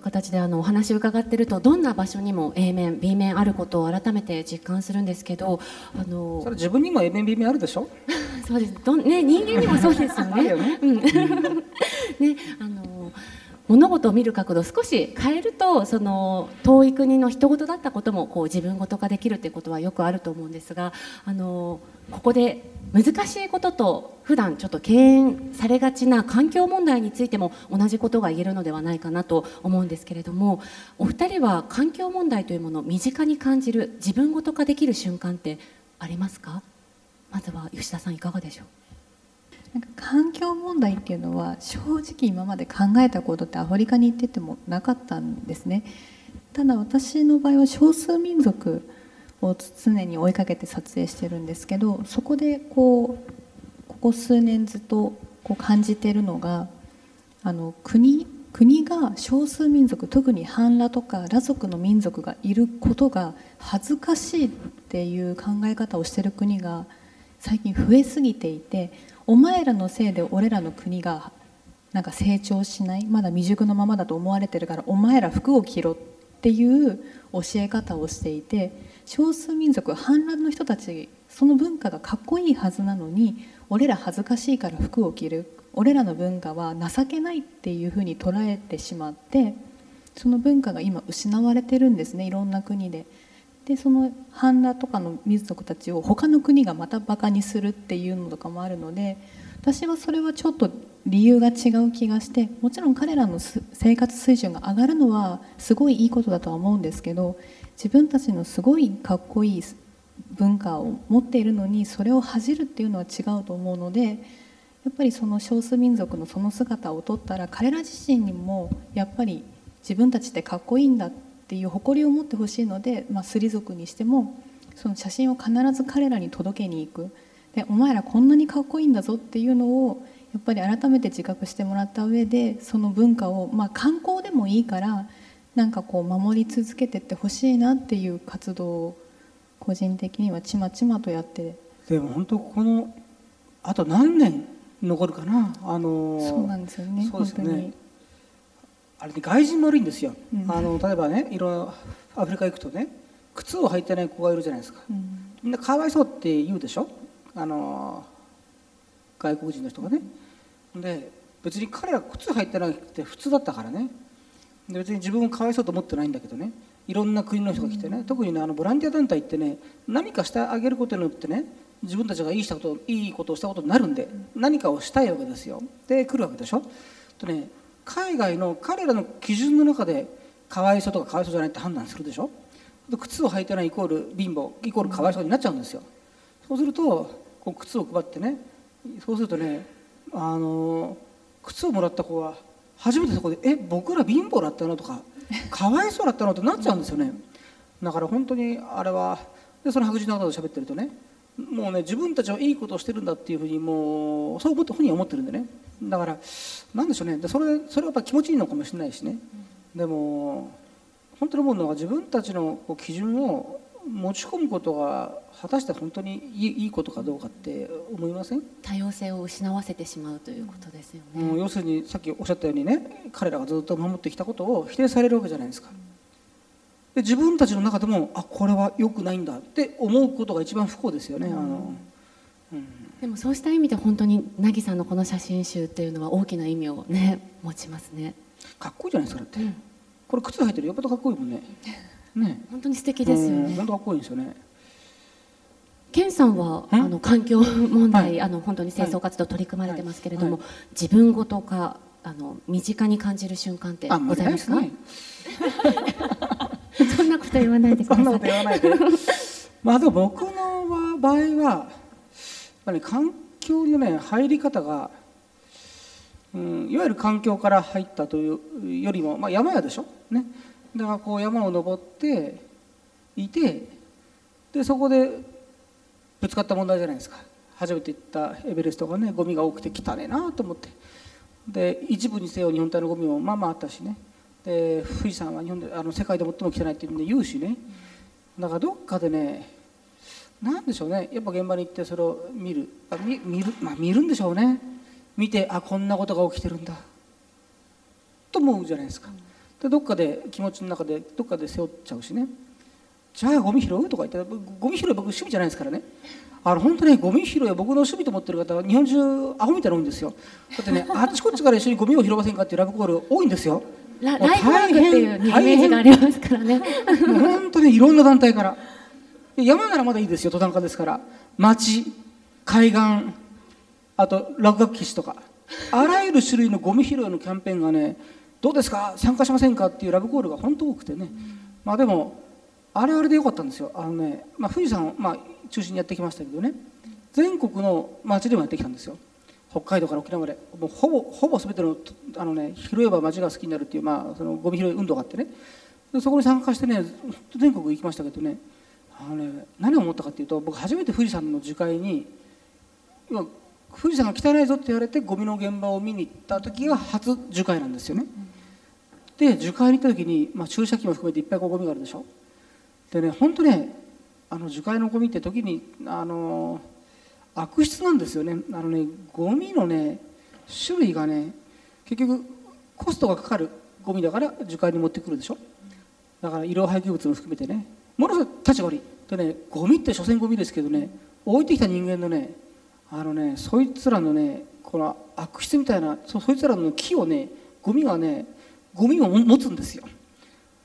形であのお話を伺ってるとどんな場所にも A 面 B 面あることを改めて実感するんですけどあのそれ自分にも A 面 B 面あるでしょ？そうです。どん、ね、人間にもそうですよね。よね。うん、ねあの物事を見る角度を少し変えるとその遠い国の人事だったこともこう自分事化できるっていうことはよくあると思うんですがあのここで難しいことと普段ちょっと敬遠されがちな環境問題についても同じことが言えるのではないかなと思うんですけれどもお二人は環境問題というものを身近に感じる自分事化できる瞬間ってありますか？まずは吉田さんいかがでしょう？なんか環境問題っていうのは正直今まで考えたことってアフリカに行っててもなかったんですね。ただ私の場合は少数民族を常に追いかけて撮影してるんですけどそこでこうここ数年ずっとこう感じてるのがあの国国が少数民族特に半裸とか裸族の民族がいることが恥ずかしいっていう考え方をしてる国が最近増えすぎていてお前らのせいで俺らの国がなんか成長しない？まだ未熟のままだと思われてるからお前ら服を着ろっていう教え方をしていて少数民族反乱の人たちその文化がかっこいいはずなのに俺ら恥ずかしいから服を着る俺らの文化は情けないっていうふうに捉えてしまってその文化が今失われてるんですねいろんな国で。でその半裸とかの民族たちを他の国がまたバカにするっていうのとかもあるので私はそれはちょっと理由が違う気がしてもちろん彼らの生活水準が上がるのはすごいいいことだとは思うんですけど自分たちのすごいかっこいい文化を持っているのにそれを恥じるっていうのは違うと思うのでやっぱりその少数民族のその姿を撮ったら彼ら自身にもやっぱり自分たちってかっこいいんだっていう誇りを持ってほしいので、まあ、スリ族にしてもその写真を必ず彼らに届けに行く。でお前らこんなにかっこいいんだぞっていうのをやっぱり改めて自覚してもらった上でその文化を、まあ、観光でもいいからなんかこう守り続けてってほしいなっていう活動を個人的にはちまちまとやって。でも本当このあと何年残るかな？あのそうなんですよねね。本当にあれね外人も悪いんですよ、うん。あの例えばねいろいろアフリカ行くとね靴を履いてない子がいるじゃないですか。うん。みんなかわいそうって言うでしょ？あの外国人の人がね。で別に彼ら靴履いてなくて普通だったからね。で別に自分をかわいそうと思ってないんだけどね。いろんな国の人が来てね、特にねあのボランティア団体ってね何かしてあげることによってね自分たちがいいしたこといいことをしたことになるんで何かをしたいわけですよ。で来るわけでしょ？とね海外の彼らの基準の中でかわいそうとかかわいそうじゃないって判断するでしょ？靴を履いてないイコール貧乏イコールかわいそうになっちゃうんですよそうするとこう靴を配ってねそうするとねあの靴をもらった子は初めてそこで「え僕ら貧乏だったの?」とか「かわいそうだったの?」ってなっちゃうんですよねだから本当にあれはでその白人の方と喋ってるとねもうね自分たちはいいことをしてるんだっていうふうにもうそう思って本人は思ってるんでねだからなんでしょうね。でそれそれはやっぱ気持ちいいのかもしれないしね。でも本当に思うのは自分たちの基準を持ち込むことが果たして本当にいいいいことかどうかって思いません、多様性を失わせてしまうということですよね。うん、要するにさっきおっしゃったようにね彼らがずっと守ってきたことを否定されるわけじゃないですか。で自分たちの中でもあこれは良くないんだって思うことが一番不幸ですよね、あのうんでもそうした意味で本当に凪さんのこの写真集っていうのは大きな意味をね持ちますね。かっこいいじゃないですかだって、うん。これ靴履いてるよっぽどかっこいいもんね。ね。本当に素敵ですよね。うん。本。当かっこいいんですよね。健さんはんあの環境問題、はい。あの本当に清掃活動取り組まれてますけれども、は自分ごとかあの身近に感じる瞬間ってあございますか？ね。そんなこと言わないでください。そんなこと。言わないで。まあでも僕の場合はぱり環境のね入り方が、うん、いわゆる環境から入ったというよりも、まあ、山屋でしょ、ね、だからこう山を登っていてでそこでぶつかった問題じゃないですか。初めて行ったエベレストがねゴミが多くて汚ねえなと思って。で一部にせよ日本海のゴミもまあまああったしね。で富士山は日本であの世界で最も汚いっていうんで言うしね。だからどっかでねなんでしょうね。やっぱ現場に行ってそれを見る。あ見見る,、まあ、見るんでしょうね。見てあこんなことが起きてるんだ。と思うじゃないですか。でどっかで気持ちの中でどっかで背負っちゃうしね。じゃあゴミ拾う？とか言ってゴミ拾い僕趣味じゃないですからね。あの本当ねゴミ拾いは僕の趣味と思ってる方は日本中アホみたいな多いんですよ。だってね あっちこっちから一緒にゴミを拾いませんかっていうラブコール多いんですよ。ラライフワークっていうイメージがありますからね。本当にいろんな団体から。で山ならまだいいですよ登山家ですから。町海岸あと落書き師とか。あらゆる種類のゴミ拾いのキャンペーンがねどうですか？参加しませんか？っていうラブコールが本当多くてね、まあでもあれあれでよかったんですよ。あのね、まあ、富士山を、まあ、中心にやってきましたけどね。全国の町でもやってきたんですよ。北海道から沖縄まで。もうほぼほぼ全てのあの、ね、拾えば町が好きになるっていう、まあ、そのゴミ拾い運動があってね。そこに参加してね全国行きましたけどね。あのね何を思ったかっていうと僕初めて富士山の樹海に要は富士山が汚いぞって言われてゴミの現場を見に行った時が初樹海なんですよね。で樹海に行った時に、まあ、注射器も含めていっぱいこうゴミがあるでしょ。でね本当ねあの樹海のゴミって時にあの悪質なんですよね。あのねゴミのね種類がね結局コストがかかるゴミだから樹海に持ってくるでしょ。だから医療廃棄物も含めてねものすごい立ち悪い。でねゴミって所詮ゴミですけどね置いてきた人間のねあのねそいつらのねこの悪質みたいなそそいつらの木をねゴミがねゴミを持つんですよ。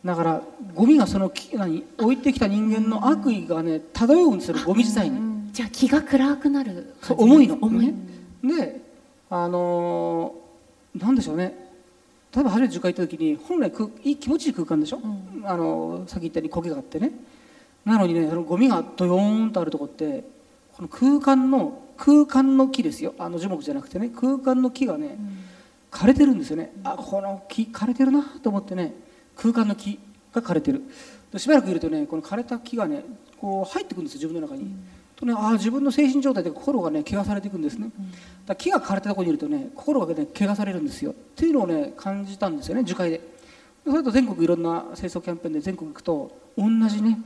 だからゴミがその木何置いてきた人間の悪意がね漂うんですよゴミ自体に。じゃあ気が暗くなるそう重いの。重い、であのーなんでしょうね例えば初めて樹海行った時に本来くいい気持ちいい空間でしょ、あのさっき言ったように苔があってね。なのにねそのゴミがドヨーンとあるとこってこの空間の空間の木ですよ。あの樹木じゃなくてね。空間の木がね、枯れてるんですよね。あこの木枯れてるなと思ってね空間の木が枯れてる。でしばらくいるとねこの枯れた木がねこう入ってくるんですよ自分の中に、とねああ自分の精神状態で心がね汚されていくんですね、だ木が枯れたところにいるとね心がね汚されるんですよ。っていうのをね感じたんですよね樹海で。でそれと全国いろんな清掃キャンペーンで全国行くと同じね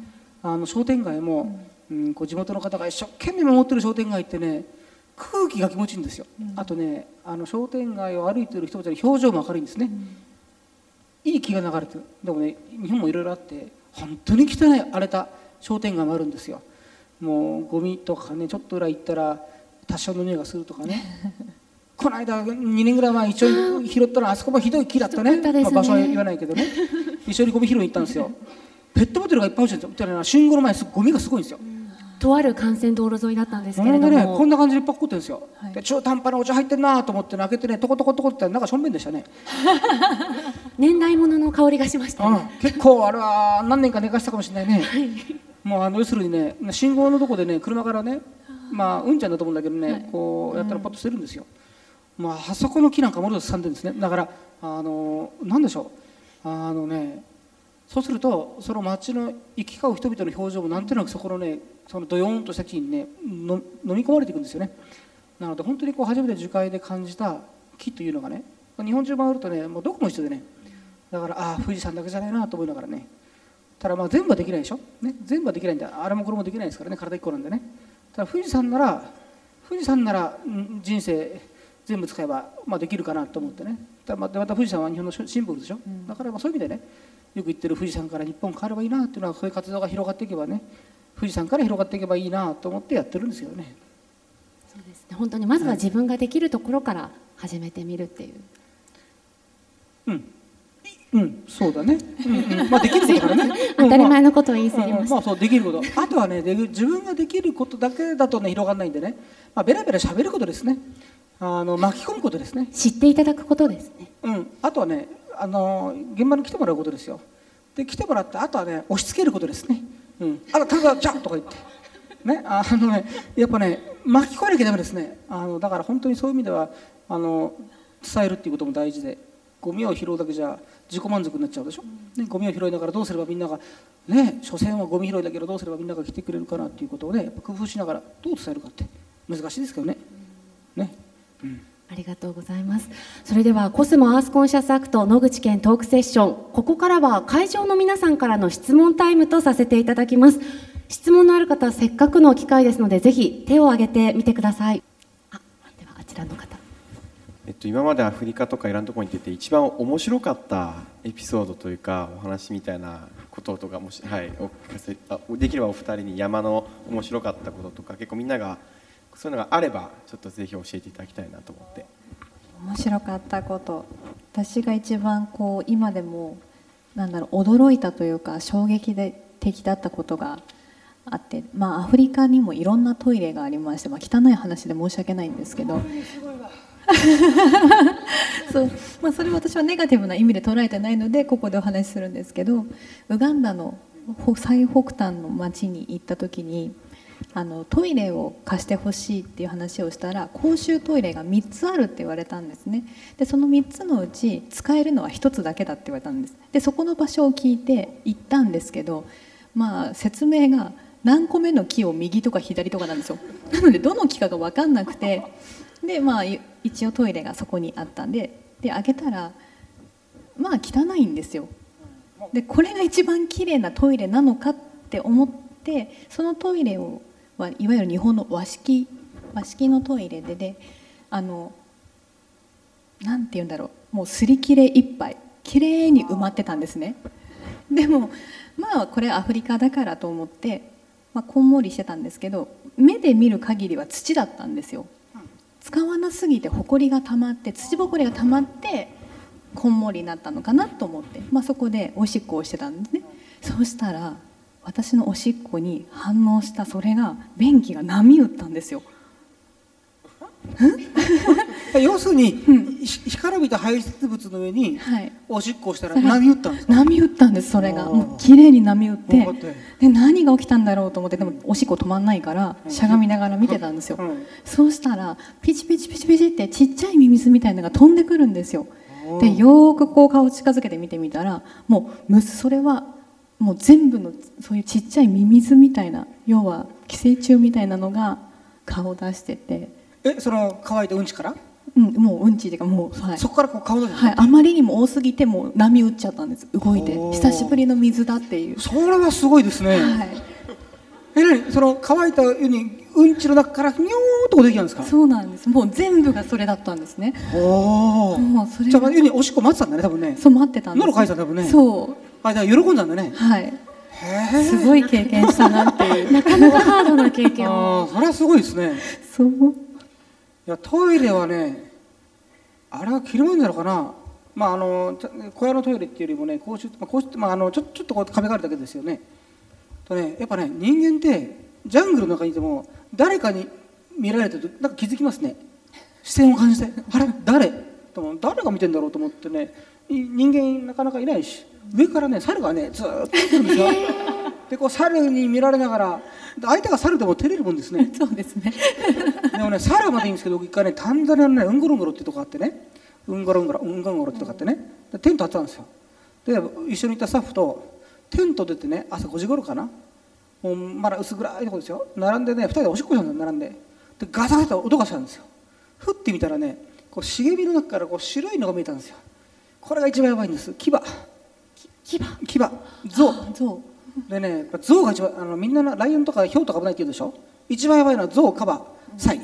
あの商店街も、うん、こう地元の方が一生懸命守ってる商店街ってね空気が気持ちいいんですよ、あとねあの商店街を歩いてる人たちの表情も明るいんですね、いい気が流れてる。でもね日本もいろいろあって本当に汚い荒れた商店街もあるんですよもうゴミとかねちょっと裏行ったら多少の匂いがするとかね。この間2年ぐらい前一緒に拾ったらあそこもひどい木だったね。ね。まあ、場所は言わないけどね。一緒にゴミ拾いに行ったんですよ。ペットボトルがいっぱい落ちてるんですよみたいな信号の前すゴミがすごいんですよ。とある幹線道路沿いだったんですけれども、ねこんな感じでいっぱいこってるんですよ、はい。で中途半端なお茶入ってんなと思って開けてねトコトコトコってなんかしょんべんでしたね、年代物の香りがしましたうん。ね、結構あれは何年か寝かしたかもしれないね、もうあの要するにね信号のとこでね車からねまあうんちゃんだと思うんだけどね、こうやったらポッと捨てるんですよ、まああそこの木なんかものすごくんでるんですね。だからあのなんでしょう。あのねそうするとその街の行き交う人々の表情もなんとなくそこのねそのドヨーンとした木にねの飲み込まれていくんですよね。なので本当にこう初めて樹海で感じた木というのがね日本中回るとねもうどこも一緒でねだからああ富士山だけじゃないなと思いながらねただまあ全部はできないでしょ、ね、全部はできないんだ。あれもこれもできないですからね。体一個なんでね。ただ富士山なら富士山ならうん人生全部使えば、まあ、できるかなと思ってね。ただまたまた富士山は日本のシンボルでしょ、だからまあそういう意味でねよく言ってる富士山から日本変わればいいなっていうのはそういう活動が広がっていけばね富士山から広がっていけばいいなと思ってやってるんですよね。そうですね。本当にまずは自分ができるところから始めてみるっていう、うんうんそうだね、うんうん、まあできることからね。当たり前ののことを言い過ぎました、まあそうできること。あとはねで自分ができることだけだとね広がらないんでね、まあ、ベラベラ喋ることですね。あの巻き込むことですね。知っていただくことですね。うん、あとはねあの現場に来てもらうことですよ。で来てもらってあとはね押し付けることですね「うん、あら田中じゃ!」とか言って。ねあのねやっぱね巻き込まなきゃダメですね。あのだから本当にそういう意味ではあの伝えるっていうことも大事で。ゴミを拾うだけじゃ自己満足になっちゃうでしょ、ね、ゴミを拾いながらどうすればみんながね所詮はゴミ拾いだけどどうすればみんなが来てくれるかなっていうことをねやっぱ工夫しながらどう伝えるかって難しいですけどねね、うんありがとうございます。それではコスモアースコンシャスアクト野口健トークセッション。ここからは会場の皆さんからの質問タイムとさせていただきます。質問のある方はせっかくの機会ですので、ぜひ手を挙げてみてください。あ、ではあちらの方。と、今までアフリカとかいろんなところに出て一番面白かったエピソードというかお話みたいなこととかもし、はい、お聞かせあできればお二人に山の面白かったこととか結構みんながそういうのがあればちょっとぜひ教えていただきたいなと思って。面白かったこと私が一番こう今でもなんだろう驚いたというか衝撃的だったことがあってまあアフリカにもいろんなトイレがありまして、まあ、汚い話で申し訳ないんですけど そう。まあ、それは私はネガティブな意味で捉えてないのでここでお話しするんですけどウガンダの最北端の町に行った時にあのトイレを貸してほしいっていう話をしたら公衆トイレが3つあるって言われたんですね。でその3つのうち使えるのは1つだけだって言われたんです。でそこの場所を聞いて行ったんですけどまあ説明が何個目の木を右とか左とかなんですよ。なのでどの木かが分かんなくてでまあ一応トイレがそこにあったんでで開けたらまあ汚いんですよ。でこれが一番綺麗なトイレなのかって思ってそのトイレをはいわゆる日本の和式和式のトイレでであのなんて言うんだろうもう擦り切れいっぱい綺麗に埋まってたんですね。でもまあこれアフリカだからと思って、まあ、こんもりしてたんですけど目で見る限りは土だったんですよ。使わなすぎてほこりがたまって土ぼこりがたまってこんもりになったのかなと思って、まあ、そこでおしっこをしてたんですね。そうしたら私のおしっこに反応したそれが便器が波打ったんですよ。要するに、うん、干からびた排出物の上に、おしっこをしたら波打ったんです波打ったんですそれが。もう綺麗に波打って。で何が起きたんだろうと思ってでもおしっこ止まんないからしゃがみながら見てたんですよ、うん、そうしたらピチピチピチピチってちっちゃいミミズみたいなのが飛んでくるんですよ。でよくこう顔近づけて見てみたらもうそれはもう全部のそういうちっちゃいミミズみたいな要は寄生虫みたいなのが顔を出しててえその乾いたうんちから？うん、もううんちっていうかもう、はい、そこからこう顔出はい、あまりにも多すぎてもう波打っちゃったんです動いて。久しぶりの水だっていう。それはすごいですね、はい、え何その乾いた湯にうんちの中からにょーっと出てきたんですか？そうなんです。もう全部がそれだったんですね。おおもうそれじゃあ湯におしっこ待ってたんだね多分ね。そう待ってたんです喉かいた多分ね。そう。あじゃ喜んだんだね。はい。すごい経験したなっていう。なかなかハードな経験を。それはすごいですね。そういやトイレはねあれは着るもんなのかな。まああの小屋のトイレっていうよりもね公衆、まあ、公衆まあ、あのちょちょっとこう壁があるだけですよね。とねやっぱね人間ってジャングルの中にいても誰かに見られてるとなんか気づきますね。視線を感じてあれ？誰？とも誰が見てんだろうと思ってね人間なかなかいないし上からね猿がねずっと見てるんですよ。でこう猿に見られながら相手が猿でも照れるもんですね。そうですね。でもね猿はまだいいんですけど一回ねタンザニアのねうんごろんごろってとこあってね。うんごろんごろうんごろんごろってとこあってね。テント張ってたんですよ。で一緒にいたスタッフとテント出てね朝5時頃かな。もうまだ薄暗いとこですよ。並んでね2人でおしっこしたんですよ並んで。でガサガサと音がしたんですよ。ふってみたらねこう茂みの中からこう白いのが見えたんですよ。これが一番やばいんです。牙。牙。牙。象象でね象が一番あのみんなライオンとかヒョウとか危ないって言うでしょ？一番やばいのは象カバ。サイ。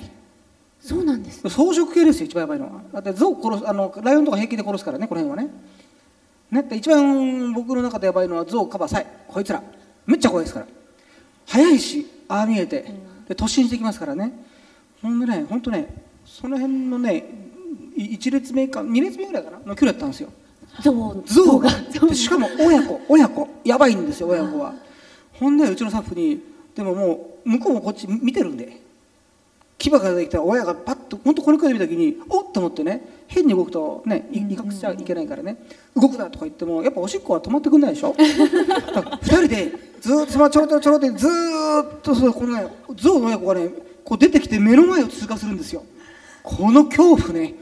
そうなんです。草食系ですよ一番やばいのは。だって象殺すあのライオンとか平気で殺すからねこの辺はね。ね一番僕の中でやばいのは象カバサイ。こいつら。めっちゃ怖いですから。早いしああ見えて。で突進してきますからね。ほんでねほんとねその辺のね1列目か2列目ぐらいかなの距離だったんですよ象象がしかも親子。親子。やばいんですよ親子は。ほんでうちのスタッフにでももう向こうもこっち見てるんで。牙が出てきたら親がパッと本当この声で見た時におっと思ってね。変に動くとね威嚇しちゃいけないからね。動くなとか言ってもやっぱおしっこは止まってくんないでしょ。2人でずっとちょろちょろちょろってずっとそうこのね象の親子がねこう出てきて目の前を通過するんですよ。この恐怖ね。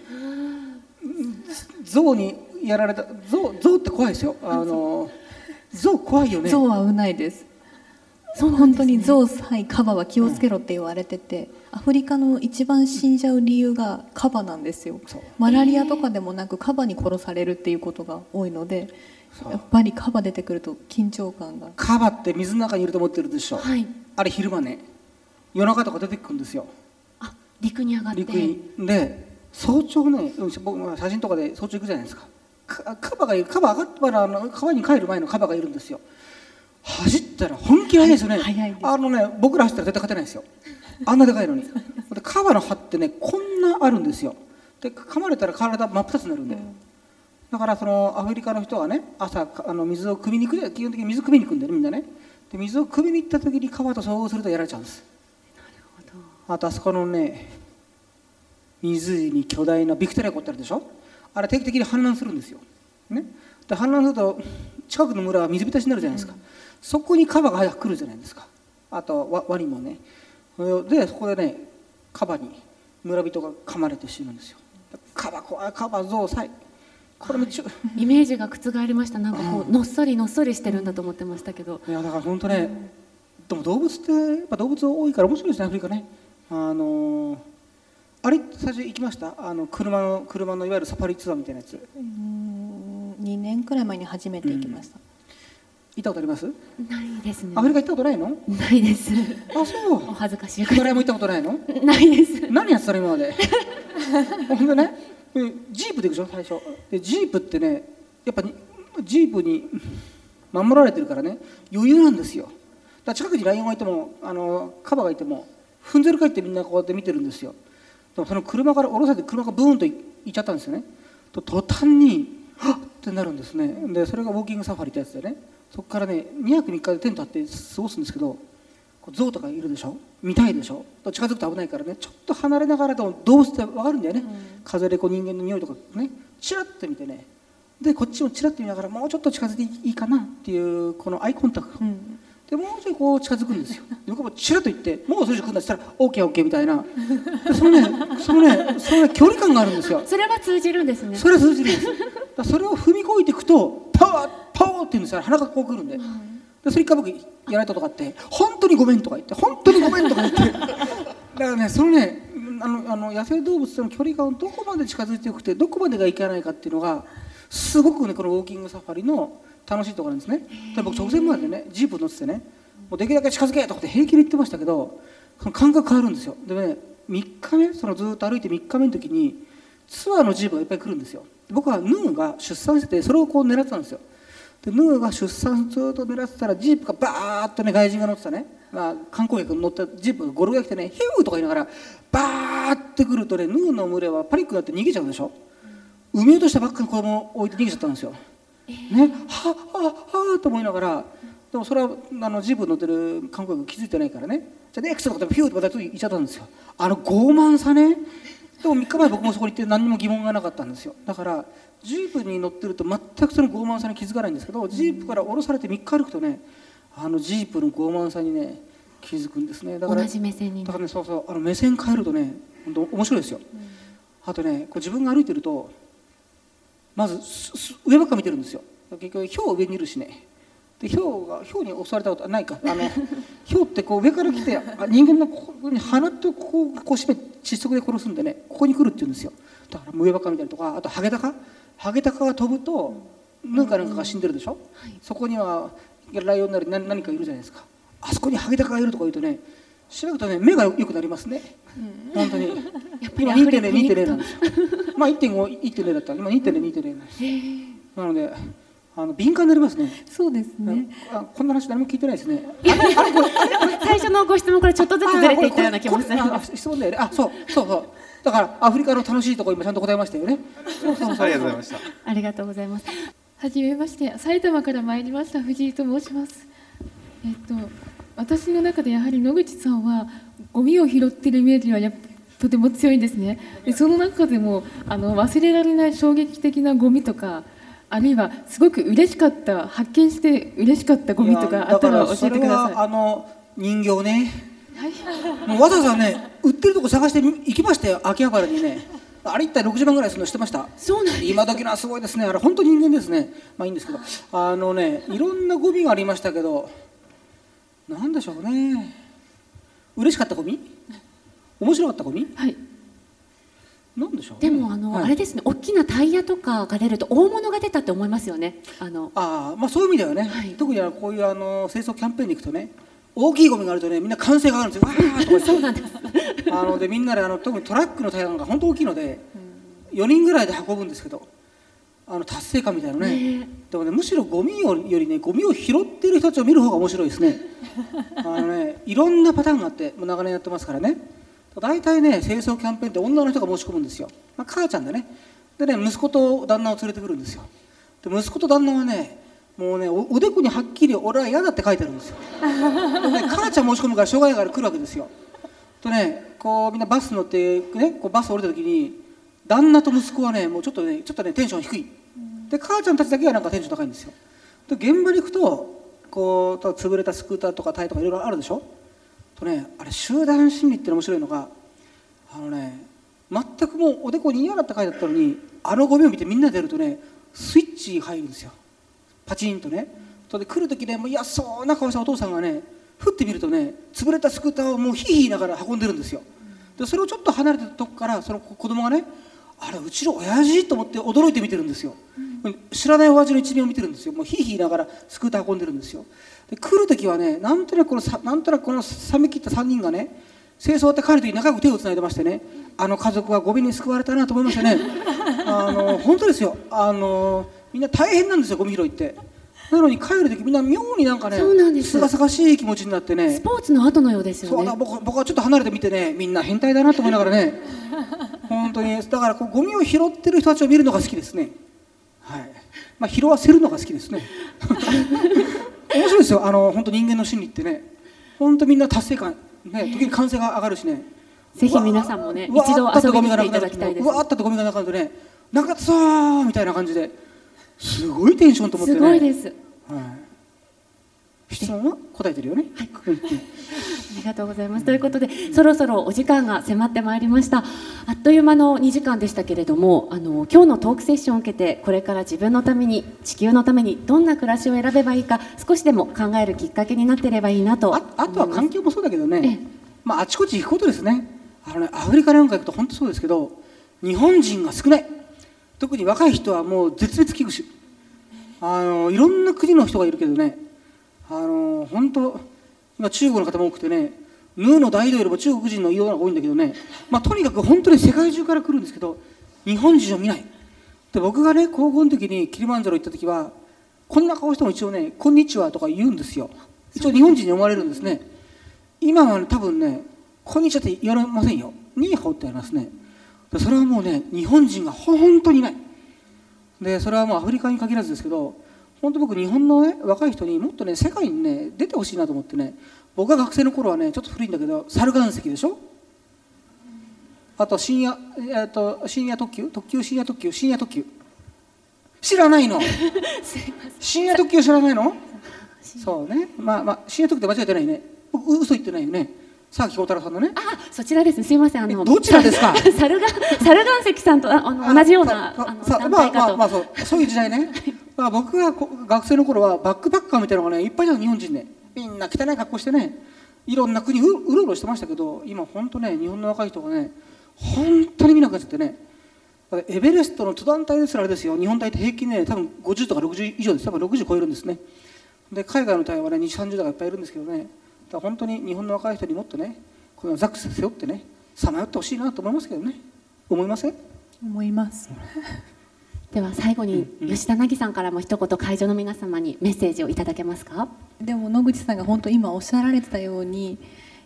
象にやられた。象象って怖いですよあの象怖いよね。象は危ないです。そう本当に象さえカバは気をつけろって言われてて、うん、アフリカの一番死んじゃう理由がカバなんですよ。マラリアとかでもなくカバに殺されるっていうことが多いのでやっぱりカバ出てくると緊張感が。カバって水の中にいると思ってるでしょ、はい、あれ昼間ね夜中とか出てくるんですよ。あ陸に上がって。陸に。で早朝ねうん僕は写真とかで早朝行くじゃないですかかカバがいるカバ上がったらあの川に帰る前のカバがいるんですよ。走ったら本気速いですよね、速いです。あのね僕ら走ったら絶対勝てないですよ。あんなでかいのに。でカバの歯ってねこんなあるんですよ。で噛まれたら体真っ二つになるんで、だからそのアフリカの人はね朝かあの水を汲みに行く基本的に水汲みに行くんだよねみんなね。で水を汲みに行った時にカバと遭遇するとやられちゃうんです。あとあそこのね湖に巨大なビクトリア湖ってあるでしょあれ定期的に氾濫するんですよ、ね、で氾濫すると近くの村は水浸しになるじゃないですか、そこにカバが早く来るじゃないですか。あとワワニもね。でそこでねカバに村人が噛まれて死ぬんですよ。カバ怖いカバゾウサイこれめっちゃイメージが覆りました。なんかこうのっそりのっそりしてるんだと思ってましたけど。いやだから本当ね、でも動物ってやっぱ動物多いから面白いですねアフリカね。あのーあれ？最初行きました？あの車の車のいわゆるサファリツアーみたいなやつ。うん2年くらい前に初めて行きました、行ったことあります？ないですね。アフリカ行ったことないの？ないです。あそう。お恥ずかしいヒマラヤも行ったことないの？ないです。何やってたの今まで？ほんでね。うんジープで行くでしょ？最初。でジープってねやっぱにジープに 守られてるからね。余裕なんですよ。だ近くにライオンがいてもあのカバがいても踏んぜるかいってみんなこうやって見てるんですよその車から降ろされて車がブーンとい行っちゃったんですよね。と途端にはっ！ってなるんですね。でそれがウォーキングサファリってやつでね。そこからね2泊3日でテント張って過ごすんですけど象とかいるでしょ？見たいでしょ？近づくと危ないからねちょっと離れながらでも動物って分かるんだよね、風でこう人間の匂いとかね。チラッと見てね。でこっちもチラッと見ながらもうちょっと近づいていいかなっていうこのアイコンタクト、でもうちょいこう近づくんですよ。で僕もチラッと言ってもうそれじゃ来るんだったら OKOK みたいな。でそのねそのねそのね距離感があるんですよ。それは通じるんですね。それは通じるんです。だそれを踏み越えていくとパワーパワーって言うんですよ。鼻がこうくるんで,、でそれ一回僕やられたとかって本当にごめんとか言って本当にごめんとか言って。だからねそのねあのあの野生動物との距離感をどこまで近づいていくてどこまでがいけないかっていうのがすごくねこのウォーキングサファリの楽しいところなんですね。で僕直前までねジープ乗っててねもうできるだけ近づけとかって平気で言ってましたけどその感覚変わるんですよ。でね3日目そのずっと歩いて3日目の時にツアーのジープがいっぱい来るんですよ。僕はヌーが出産しててそれをこう狙ってたんですよ。でヌーが出産ずっと狙ってたらジープがバーッとね外人が乗ってたね、まあ、観光客が乗ったジープがゴルフが来てねヒューとか言いながらバーッてくるとねヌーの群れはパニックになって逃げちゃうでしょ。産み落としたばっかの子供を置いて逃げちゃったんですよ、ねはあはあはあと思いながらでもそれはあのジープ乗ってる観光客気づいてないからね。じゃあネクストとかでピューってまた行っちゃったんですよ。あの傲慢さね。でも3日前僕もそこに行って何にも疑問がなかったんですよ。だからジープに乗ってると全くその傲慢さに気づかないんですけどジープから降ろされて3日歩くとねあのジープの傲慢さにね気づくんですね。だから同じ目線にだからねそうそうあの目線変えるとね本当面白いですよ、あとねこう自分が歩いてるとまず上ばっか見てるんですよ。結局ヒョウ上にいるしね。でヒョウがヒョウに襲われたことはないか。あのヒョウってこう上から来てあ人間のここに鼻とこうこう締め窒息で殺すんでねここに来るって言うんですよ。だから上ばっか見たりとかあとハゲタカ？ハゲタカが飛ぶとヌーかなんかが死んでるでしょ、そこにはライオンなり何何かいるじゃないですか。あそこにハゲタカがいるとか言うとね調べるとね目が良くなりますね、本当に。今2.0、2.0なんです。よまあ1.5、1.0だった。ら今2.0、2.0なんです。なのであの敏感になりますね。そうですね。あこんな話誰も聞いてないですね。最初のご質問からちょっとずつずれていったような気もする。あこれこれあ質問だよね。あそうそうそう。だからアフリカの楽しいところ今ちゃんと答えましたよね。そうそうそう。ありがとうございました。ありがとうございます。はじめまして。埼玉から参りました藤井と申します。えっと私の中でやはり野口さんはゴミを拾ってるイメージはやとても強いんですね。でその中でもあの忘れられない衝撃的なゴミとかあるいはすごく嬉しかった発見して嬉しかったゴミとかあったら教えてくださあの人形ね。いはい。もうわざわざね売ってるとこ探して行きましたよ。秋葉原にね。あれ一体60万ぐらいするの知ってました？そうなんです。今時のはすごいですね。あれ本当に人間ですね。まあいいんですけど。あのねいろんなゴミがありましたけどなんでしょうね。嬉しかったゴミ？面白かったゴミ？はい。なんでしょうね。でもあの、はい。あれですね。大きなタイヤとかが出ると大物が出たって思いますよね。あの。ああまあそういう意味ではね、はい。特にこういうあの清掃キャンペーンに行くとね大きいゴミがあるとねみんな歓声が上がるんですよ。わーと そうなんです。あのでみんなであの特にトラックのタイヤが本当大きいので、4人ぐらいで運ぶんですけどあの達成感みたいなね。でもねむしろゴミよりねゴミを拾っている人たちを見る方が面白いですね。あのねいろんなパターンがあってもう長年やってますからね。大体ね清掃キャンペーンって女の人が申し込むんですよ、まあ、母ちゃんでね。でね息子と旦那を連れてくるんですよ。で息子と旦那はねもうねおおでこにはっきり「俺は嫌だ」って書いてあるんですよ。で、ね、母ちゃん申し込むからしょうがないから来るわけですよ。とねこうみんなバス乗ってねこうバス降りた時に旦那と息子はねもうちょっとねちょっとねテンション低いで母ちゃんたちだけはなんかテンション高いんですよ。で現場に行くとこう潰れたスクーターとかタイとかいろいろあるでしょ？とねあれ集団心理って面白いのがあのね全くもうおでこに嫌だって書いてあったのにあのゴミを見てみんな出るとねスイッチ入るんですよ。パチンとね。とで来る時ねもう嫌そうな顔したお父さんがねふってみるとね潰れたスクーターをもうヒーヒーながら運んでるんですよ。でそれをちょっと離れたとこからその子供がねあれうちの親父？と思って驚いて見てるんですよ、うん、知らない親父の一面を見てるんですよ。もうヒーヒー言いながらスクーター運んでるんですよ。で来る時はねなんとなくこのさなんとなくこの冷め切った3人がね清掃って帰る時仲良く手をつないでましてねあの家族はゴミに救われたなと思いましたね。あの本当ですよ。あのみんな大変なんですよゴミ拾いって。なのに帰る時みんな妙になんかねすすがす。がしい気持ちになってね。スポーツの後のようですよそう僕僕はちょっと離れて見てねみんな変態だなと思いながらね。本当にだからこうゴミを拾ってる人たちを見るのが好きですねはい。まあ拾わせるのが好きですね。面白いですよ。あの本当人間の心理ってね。本当みんな達成感ね時に歓声が上がるしね。ぜひ皆さんもね一度遊びに来ていただきたいです。うわーっとゴミがなくなるとねなかさーみたいな感じですごいテンションと思ってね。すごいです。はい、質問は答えてるよね、うんうん。ありがとうございます。ということで、そろそろお時間が迫ってまいりました。あっという間の2時間でしたけれども、あの今日のトークセッションを受けて、これから自分のために、地球のためにどんな暮らしを選べばいいか、少しでも考えるきっかけになっていればいいなとああとは環境もそうだけどね、ええ。まあ、あちこち行くことですね。あのねアフリカなんか行くと本当そうですけど日本人が少ない。特に若い人はもう絶滅危惧種。あのいろんな国の人がいるけどねあの本当今中国の方も多くてねヌーの大移動よりも中国人の移動が多いんだけどね、まあ、とにかく本当に世界中から来るんですけど日本人を見ない。で僕がね高校の時にキリマンジャロ行った時はこんな顔しても一応ね「こんにちは」とか言うんですよ。一応日本人に思われるんですね。今は、ね、多分ね「こんにちは」って言われませんよ「ニーハオ」って言われますね。でそれはもうね日本人が本当にいない。でそれはもうアフリカに限らずですけど本当僕日本のね若い人にもっとね世界にね出てほしいなと思ってね僕が学生の頃はねちょっと古いんだけど猿岩石でしょ？あと深夜、えっと深夜特急？特急？深夜特急？深夜特急？知らないの？深夜特急知らないの？そうね。まあまあ深夜特急って間違えてないね。僕嘘言ってないよねさあ京太郎さんのね。あ、そちらですね。すいません。あのえどちらですか？猿が猿岩石さんとああの同じようなさあのさ団体かと。まあまあまあそうそういう時代ね。だから僕がこ学生の頃はバックパッカーみたいなのがねいっぱいじゃん日本人ねみんな汚い格好してねいろんな国ううろうろしてましたけど今本当ね日本の若い人がね本当に見なくなっちゃってね。エベレストの登山隊ですらあれですよ。日本隊って平均ね多分50とか60以上です。多分60超えるんですね。で海外の隊はね2 3 0代がいっぱいいるんですけどねだから本当に日本の若い人にもっとねこのザックス背負ってねさまよってほしいなと思いますけどね。思いません？思います。では最後に吉田凪さんからも一言会場の皆様にメッセージをいただけますか？でも野口さんが本当今おっしゃられてたように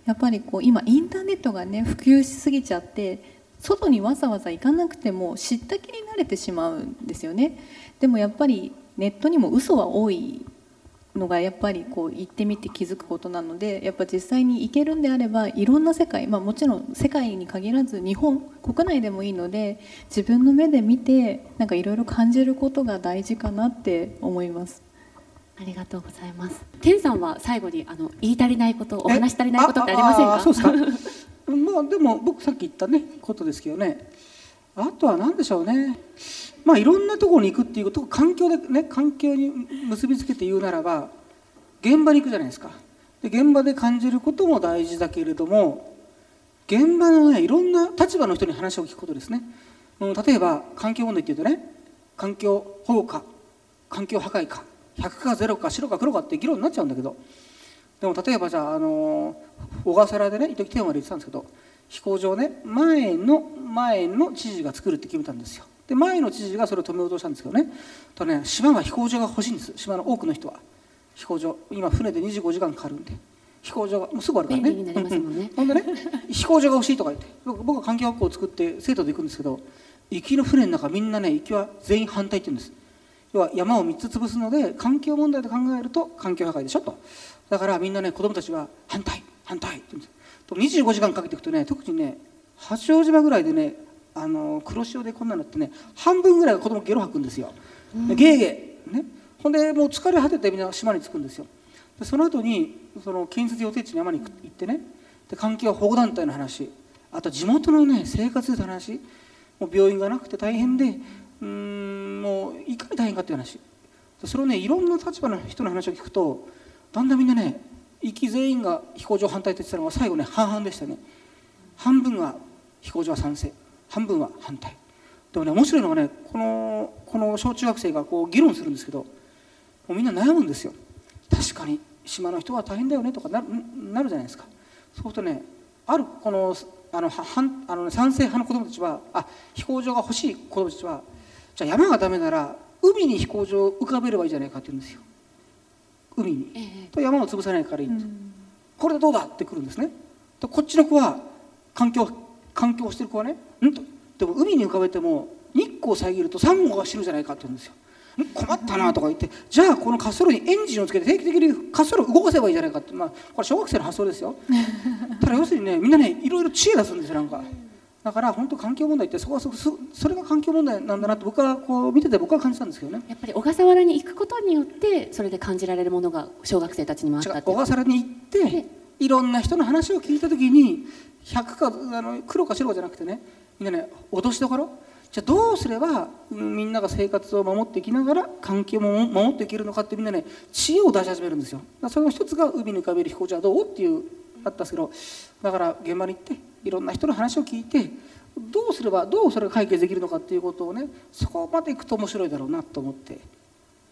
やっぱりこう今インターネットがね普及しすぎちゃって外にわざわざ行かなくても知った気になれてしまうんですよね。でもやっぱりネットにも嘘は多いのがやっぱりこう行ってみて気づくことなのでやっぱ実際に行けるんであればいろんな世界、まあ、もちろん世界に限らず日本国内でもいいので自分の目で見てなんかいろいろ感じることが大事かなって思います。ありがとうございます。天さんは最後にあの言い足りないこと、お話し足りないことってありませんか？ああそうですか まあでも僕さっき言ったねことですけどねあとは何でしょうね。まあいろんなところに行くっていうことを環境でね環境に結びつけて言うならば現場に行くじゃないですか。で現場で感じることも大事だけれども現場のねいろんな立場の人に話を聞くことですね、うん、例えば環境問題っていうとね環境保護か環境破壊か100か0か白か黒かって議論になっちゃうんだけど。でも例えばじゃあ、あの小笠原でね一時テーマで言ってたんですけど飛行場をね前の前の知事が作るって決めたんですよ。で前の知事がそれを止めようとしたんですけどね。とね島は飛行場が欲しいんです。島の多くの人は。飛行場今船で25時間かかるんで。飛行場がもうすぐあるからね。ほんでね飛行場が欲しいとか言って僕僕は環境学校を作って生徒で行くんですけど行きの船の中みんなね行きは全員反対って言うんです。要は山を3つ潰すので環境問題で考えると環境破壊でしょと。だからみんなね子供たちは反対反対って言うんです。と25時間かけていくとね特にね八丈島ぐらいでねあの黒潮でこんなのってね半分ぐらいが子供ゲロ吐くんですよ、でゲーゲー。ね。ほんでもう疲れ果ててみんな島に着くんですよ。でその後にその建設予定地に山に行ってねで環境保護団体の話。あと地元のね生活の話。もう病院がなくて大変でうーんもういかに大変かっていう話。それをねいろんな立場の人の話を聞くとだんだんみんなね行き全員が飛行場反対って言ってたのが最後ね半々でしたね。半分が飛行場は賛成半分は反対。でもね面白いのがねこのこの小中学生がこう議論するんですけどもうみんな悩むんですよ。確かに島の人は大変だよねとかなるなるじゃないですか。そうするとねあるこのあの反あの賛成派の子供たちはあ飛行場が欲しい子供たちはじゃあ山がダメなら海に飛行場を浮かべればいいじゃないかって言うんですよ。海に、ええ。と山を潰さないからいいと、これでどうだ？ってくるんですね。でこっちの子は環境環境をしてる子はねん？と。でも海に浮かべても日光を遮るとサンゴが死ぬじゃないかって言うんですよ。ん？困ったなとか言って。じゃあこの滑走路にエンジンをつけて定期的に滑走路を動かせばいいじゃないかって。まあこれ小学生の発想ですよ。ただ要するにねみんなねいろいろ知恵出すんですよなんかだから本当環境問題ってそこはそそそれが環境問題なんだなって僕はこう見てて僕は感じたんですけどね。やっぱり小笠原に行くことによってそれで感じられるものが小学生たちにもあった小笠原に行っていろんな人の話を聞いた時に100かあの黒か白かじゃなくてねみんなね脅しどころ？じゃあどうすればうんみんなが生活を守っていきながら環境も守っていけるのかってみんなね知恵を出し始めるんですよ。その一つが海に浮かべる飛行場はどう？っていうあったんですけどだから現場に行っていろんな人の話を聞いてどうすればどうそれが解決できるのかっていうことをねそこまでいくと面白いだろうなと思って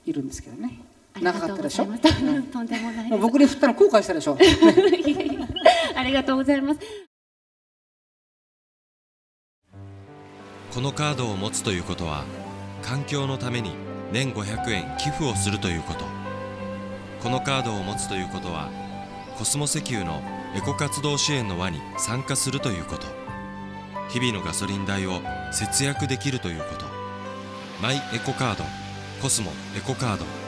いるんですけどね。ありがとうございます。とんでもないです。もう僕に振ったの後悔したでしょ？ありがとうございます。このカードを持つということは環境のために年500円寄付をするということ。このカードを持つということはコスモ石油のエコ活動支援の輪に参加するということ。日々のガソリン代を節約できるということ。マイエコカード。コスモエコカード。